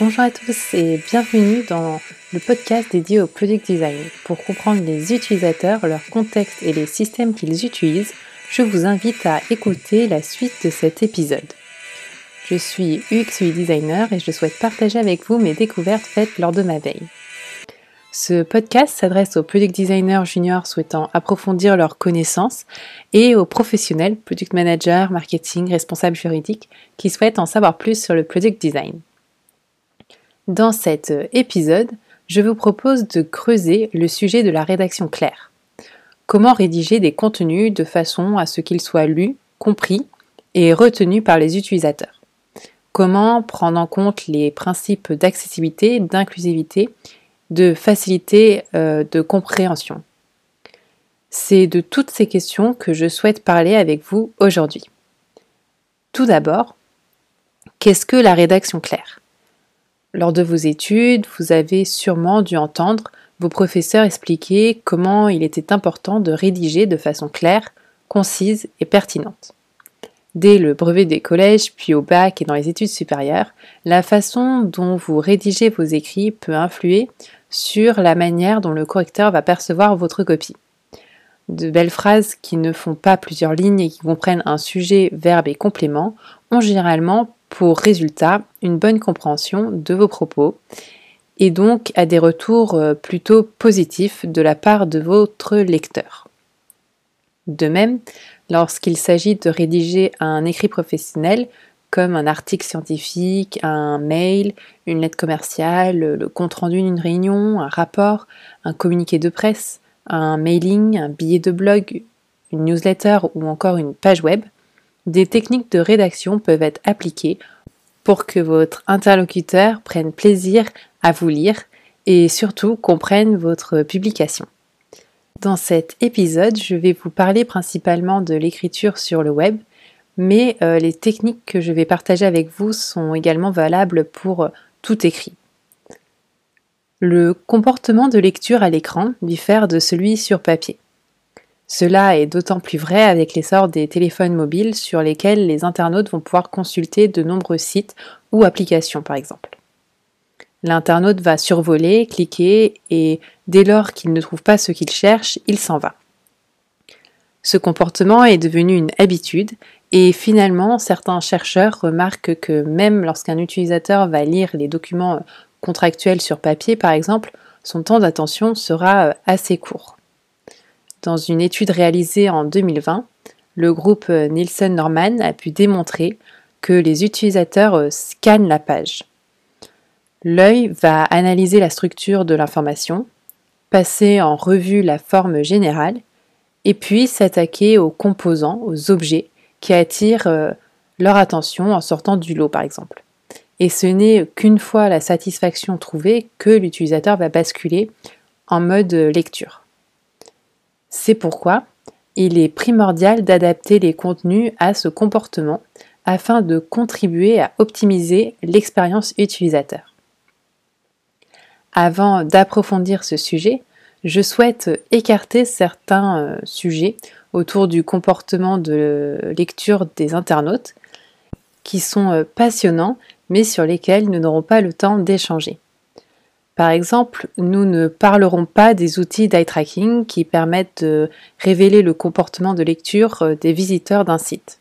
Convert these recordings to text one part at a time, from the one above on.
Bonjour à tous et bienvenue dans le podcast dédié au product design. Pour comprendre les utilisateurs, leur contexte et les systèmes qu'ils utilisent, je vous invite à écouter la suite de cet épisode. Je suis UX designer et je souhaite partager avec vous mes découvertes faites lors de ma veille. Ce podcast s'adresse aux product designers juniors souhaitant approfondir leurs connaissances et aux professionnels, product managers, marketing, responsables juridiques, qui souhaitent en savoir plus sur le product design. Dans cet épisode, je vous propose de creuser le sujet de la rédaction claire. Comment rédiger des contenus de façon à ce qu'ils soient lus, compris et retenus par les utilisateurs? Comment prendre en compte les principes d'accessibilité, d'inclusivité, de facilité euh, de compréhension? C'est de toutes ces questions que je souhaite parler avec vous aujourd'hui. Tout d'abord, qu'est-ce que la rédaction claire? Lors de vos études, vous avez sûrement dû entendre vos professeurs expliquer comment il était important de rédiger de façon claire, concise et pertinente. Dès le brevet des collèges, puis au bac et dans les études supérieures, la façon dont vous rédigez vos écrits peut influer sur la manière dont le correcteur va percevoir votre copie. De belles phrases qui ne font pas plusieurs lignes et qui comprennent un sujet, verbe et complément ont généralement pour résultat une bonne compréhension de vos propos et donc à des retours euh, plutôt positifs de la part de votre lecteur. De même, lorsqu'il s'agit de rédiger un écrit professionnel, comme un article scientifique, un mail, une lettre commerciale, le compte-rendu d'une réunion, un rapport, un communiqué de presse, un mailing, un billet de blog, une newsletter ou encore une page web, des techniques de rédaction peuvent être appliquées pour que votre interlocuteur prenne plaisir à vous lire et surtout comprenne votre publication. Dans cet épisode, je vais vous parler principalement de l'écriture sur le web, mais euh, les techniques que je vais partager avec vous sont également valables pour tout écrit. Le comportement de lecture à l'écran diffère de celui sur papier. Cela est d'autant plus vrai avec l'essor des téléphones mobiles sur lesquels les internautes vont pouvoir consulter de nombreux sites ou applications par exemple. L'internaute va survoler, cliquer et dès lors qu'il ne trouve pas ce qu'il cherche, il s'en va. Ce comportement est devenu une habitude et finalement certains chercheurs remarquent que même lorsqu'un utilisateur va lire les documents contractuels sur papier par exemple, son temps d'attention sera assez court. Dans une étude réalisée en 2020, le groupe Nielsen Norman a pu démontrer que les utilisateurs euh, scannent la page. L'œil va analyser la structure de l'information, passer en revue la forme générale, et puis s'attaquer aux composants, aux objets qui attirent euh, leur attention en sortant du lot par exemple. Et ce n'est qu'une fois la satisfaction trouvée que l'utilisateur va basculer en mode lecture. C'est pourquoi il est primordial d'adapter les contenus à ce comportement afin de contribuer à optimiser l'expérience utilisateur. Avant d'approfondir ce sujet, je souhaite écarter certains euh, sujets autour du comportement de lecture des internautes qui sont euh, passionnants mais sur lesquels nous n'aurons pas le temps d'échanger. Par exemple, nous ne parlerons pas des outils d'eye tracking qui permettent de révéler le comportement de lecture euh, des visiteurs d'un site.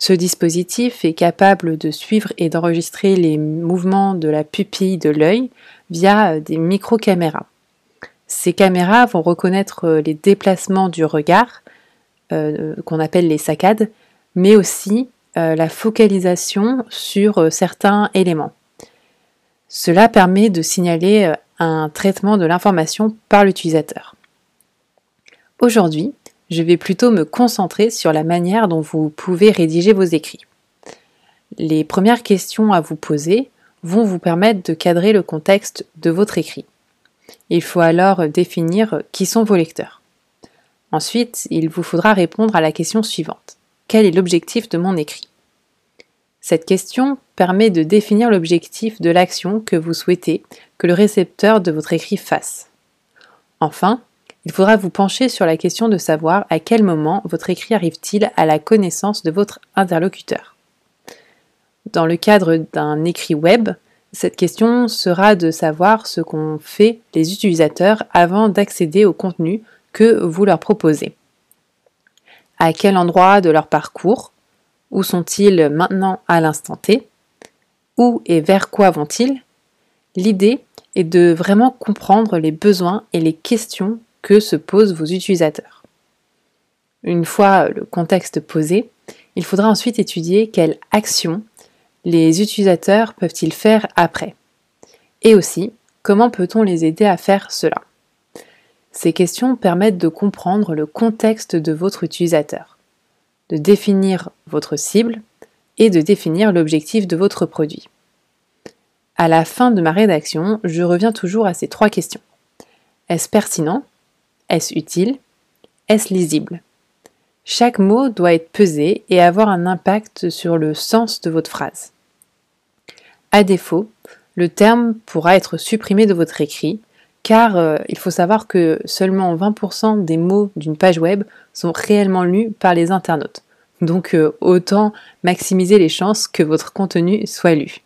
Ce dispositif est capable de suivre et d'enregistrer les mouvements de la pupille de l'œil via euh, des micro-caméras. Ces caméras vont reconnaître euh, les déplacements du regard, qu'on appelle les saccades, mais aussi la focalisation sur certains éléments. Cela permet de signaler euh, un traitement de l'information par l'utilisateur. Aujourd'hui, je vais plutôt me concentrer sur la manière dont vous pouvez rédiger vos écrits. Les premières questions à vous poser vont vous permettre de cadrer le contexte de votre écrit. Il faut alors définir qui sont vos lecteurs. Ensuite, il vous faudra répondre à la question suivante. Quel est l'objectif de mon écrit? Cette question permet de définir l'objectif de l'action que vous souhaitez que le récepteur de votre écrit fasse. Enfin, il faudra vous pencher sur la question de savoir à quel moment votre écrit arrive-t-il à la connaissance de votre interlocuteur. Dans le cadre d'un écrit web, Cette question sera de savoir ce qu'ont fait les utilisateurs avant d'accéder au contenu que vous leur proposez. À quel endroit de leur parcours Où sont-ils maintenant à l'instant T? Où et vers quoi vont-ils? L'idée est de vraiment comprendre les besoins et les questions que se posent vos utilisateurs. Une fois le contexte posé, il faudra ensuite étudier quelles actions les utilisateurs peuvent-ils faire après. Et aussi, comment peut-on les aider à faire cela? Ces questions permettent de comprendre le contexte de votre utilisateur, de définir votre cible et de définir l'objectif de votre produit. À la fin de ma rédaction, je reviens toujours à ces trois questions. Est-ce pertinent? Est-ce utile? Est-ce lisible? Chaque mot doit être pesé et avoir un impact sur le sens de votre phrase. À défaut, le terme pourra être supprimé de votre écrit, car euh, il faut savoir que seulement 20% des mots d'une page web sont réellement lus par les internautes. Donc euh, autant maximiser les chances que votre contenu soit lu.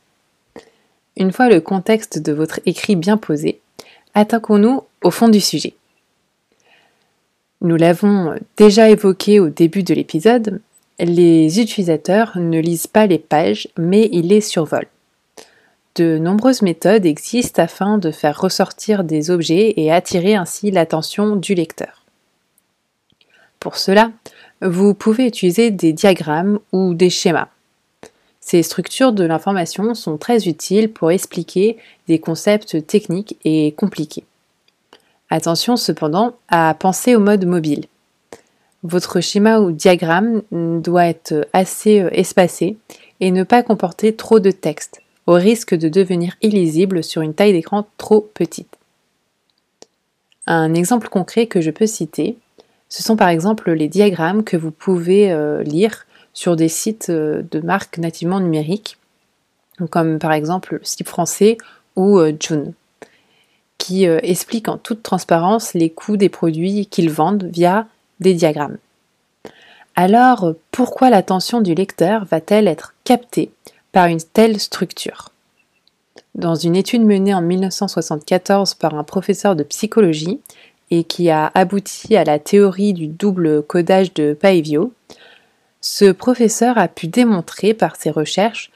Une fois le contexte de votre écrit bien posé, attaquons-nous au fond du sujet. Nous l'avons déjà évoqué au début de l'épisode, les utilisateurs ne lisent pas les pages, mais ils les survolent. De nombreuses méthodes existent afin de faire ressortir des objets et attirer ainsi l'attention du lecteur. Pour cela, vous pouvez utiliser des diagrammes ou des schémas. Ces structures de l'information sont très utiles pour expliquer des concepts techniques et compliqués. Attention cependant à penser au mode mobile. Votre schéma ou diagramme doit être assez euh, espacé et ne pas comporter trop de texte, au risque de devenir illisible sur une taille d'écran trop petite. Un exemple concret que je peux citer, ce sont par exemple les diagrammes que vous pouvez euh, lire sur des sites euh, de marques nativement numériques, comme par exemple le site français ou euh, June, qui expliquent en toute transparence les coûts des produits qu'ils vendent via des diagrammes. Alors, pourquoi l'attention du lecteur va-t-elle être captée? Par une telle structure Dans une étude menée en 1974 par un professeur de psychologie et qui a abouti à la théorie du double codage de Paivio, ce professeur a pu démontrer par ses recherches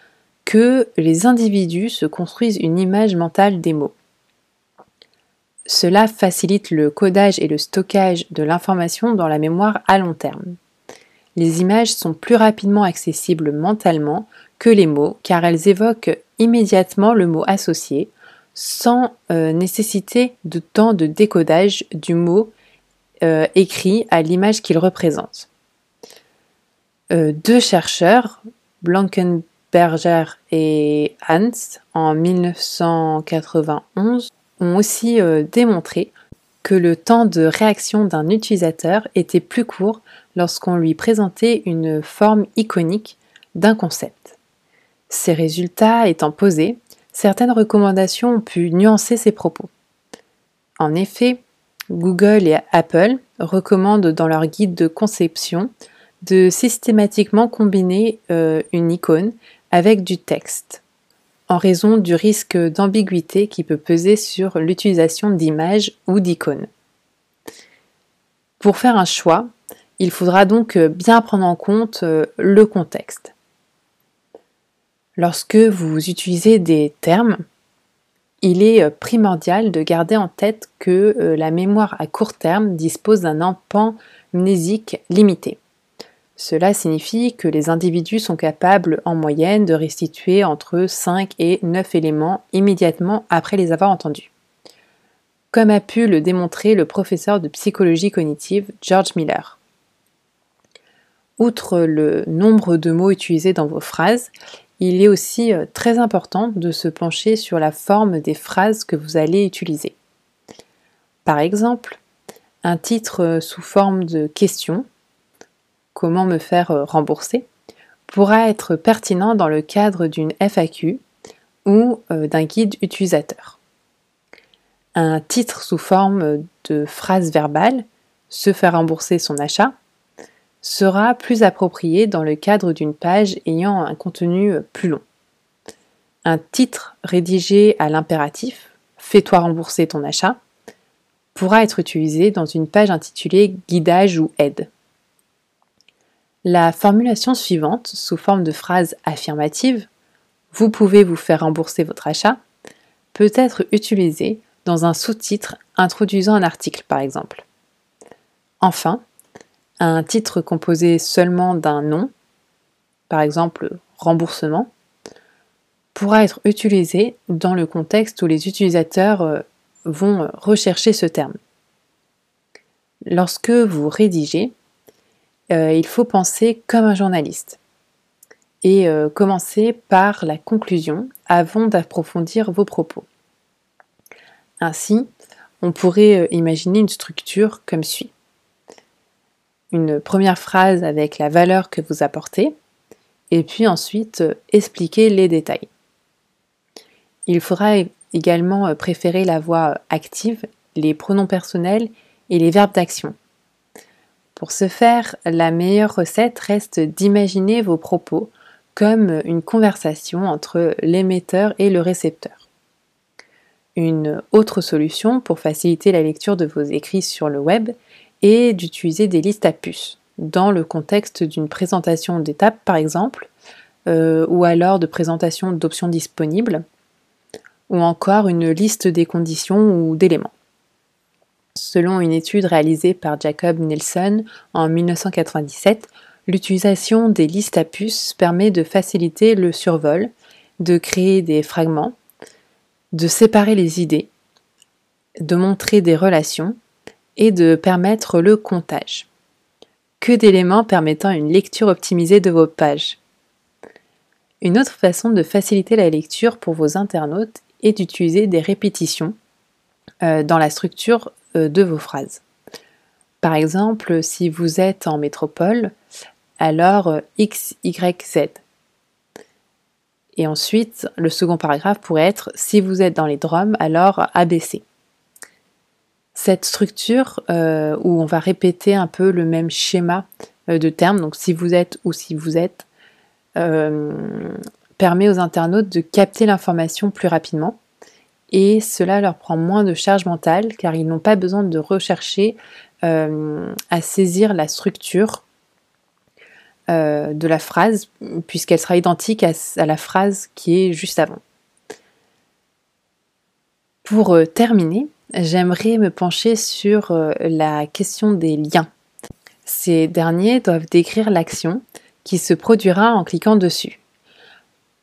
que les individus se construisent une image mentale des mots. Cela facilite le codage et le stockage de l'information dans la mémoire à long terme. Les images sont plus rapidement accessibles mentalement que les mots car elles évoquent immédiatement le mot associé sans euh, nécessiter de temps de décodage du mot euh, écrit à l'image qu'il représente. Euh, deux chercheurs, Blankenberger et Hans, en 1991, ont aussi euh, démontré que le temps de réaction d'un utilisateur était plus court lorsqu'on lui présentait une forme iconique d'un concept. Ces résultats étant posés, certaines recommandations ont pu nuancer ces propos. En effet, Google et Apple recommandent dans leur guide de conception de systématiquement combiner euh, une icône avec du texte, en raison du risque d'ambiguïté qui peut peser sur l'utilisation d'images ou d'icônes. Pour faire un choix, il faudra donc bien prendre en compte euh, le contexte. Lorsque vous utilisez des termes, il est euh, primordial de garder en tête que la mémoire à court terme dispose d'un empan mnésique limité. Cela signifie que les individus sont capables en moyenne de restituer entre 5 et 9 éléments immédiatement après les avoir entendus. Comme a pu le démontrer le professeur de psychologie cognitive George Miller. Outre le nombre de mots utilisés dans vos phrases, il est aussi euh, très important de se pencher sur la forme des phrases que vous allez utiliser. Par exemple, un titre euh, sous forme de question comment me faire euh, rembourser pourra être pertinent dans le cadre d'une FAQ ou d'un guide utilisateur. Un titre sous forme de phrase verbale, se faire rembourser son achat, sera plus approprié dans le cadre d'une page ayant un contenu plus long. Un titre rédigé à l'impératif Fais-toi rembourser ton achat pourra être utilisé dans une page intitulée Guidage ou aide. La formulation suivante, sous forme de phrase affirmative, Vous pouvez vous faire rembourser votre achat, peut être utilisée dans un sous-titre introduisant un article par exemple. Enfin, un titre composé seulement d'un nom, par exemple remboursement, pourra être utilisé dans le contexte où les utilisateurs euh, vont rechercher ce terme. Lorsque vous rédigez, euh, il faut penser comme un journaliste et euh, commencer par la conclusion avant d'approfondir vos propos. Ainsi, on pourrait imaginer une structure comme suit une première phrase avec la valeur que vous apportez, et puis ensuite euh, expliquer les détails. Il faudra également euh, préférer la voix active, les pronoms personnels et les verbes d'action. Pour ce faire, la meilleure recette reste d'imaginer vos propos comme une conversation entre l'émetteur et le récepteur. Une autre solution pour faciliter la lecture de vos écrits sur le web et d'utiliser des listes à puces dans le contexte d'une présentation d'étapes par exemple, euh, ou alors de présentation d'options disponibles, ou encore une liste des conditions ou d'éléments. Selon une étude réalisée par Jacob Nielsen en 1997, l'utilisation des listes à puces permet de faciliter le survol, de créer des fragments, de séparer les idées, de montrer des relations et de permettre le comptage. Que d'éléments permettant une lecture optimisée de vos pages. Une autre façon de faciliter la lecture pour vos internautes est d'utiliser des répétitions euh, dans la structure euh, de vos phrases. Par exemple, si vous êtes en métropole, alors euh, X, Y, Z. Et ensuite, le second paragraphe pourrait être si vous êtes dans les drômes, alors ABC cette structure euh, où on va répéter un peu le même schéma euh, de termes, donc si vous êtes ou si vous êtes, euh, permet aux internautes de capter l'information plus rapidement et cela leur prend moins de charge mentale car ils n'ont pas besoin de rechercher à saisir la structure de la phrase puisqu'elle sera identique à, la phrase qui est juste avant. Pour terminer, j'aimerais me pencher sur euh, la question des liens. Ces derniers doivent décrire l'action qui se produira en cliquant dessus.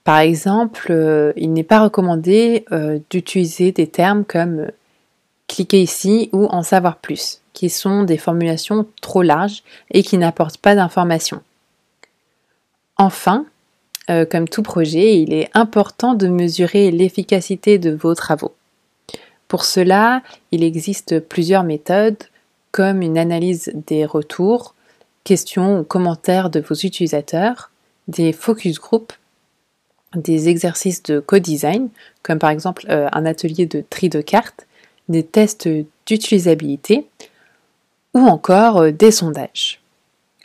Par exemple, euh, il n'est pas recommandé euh, d'utiliser des termes comme cliquer ici ou en savoir plus, qui sont des formulations trop larges et qui n'apportent pas d'informations. Enfin, comme tout projet, il est important de mesurer l'efficacité de vos travaux. Pour cela, il existe plusieurs méthodes comme une analyse des retours, questions ou commentaires de vos utilisateurs, des focus group, des exercices de co-design, comme par exemple euh, un atelier de tri de cartes, des tests d'utilisabilité ou encore euh, des sondages.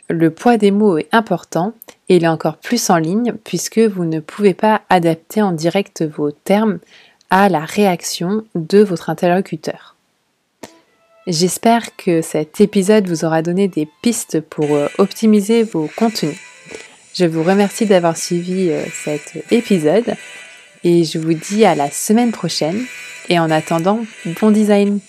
Le poids des mots est important et il est encore plus en ligne puisque vous ne pouvez pas adapter en direct vos termes à la réaction de votre interlocuteur. J'espère que cet épisode vous aura donné des pistes pour euh, optimiser vos contenus. Je vous remercie d'avoir suivi euh, cet épisode et je vous dis à la semaine prochaine et en attendant, bon design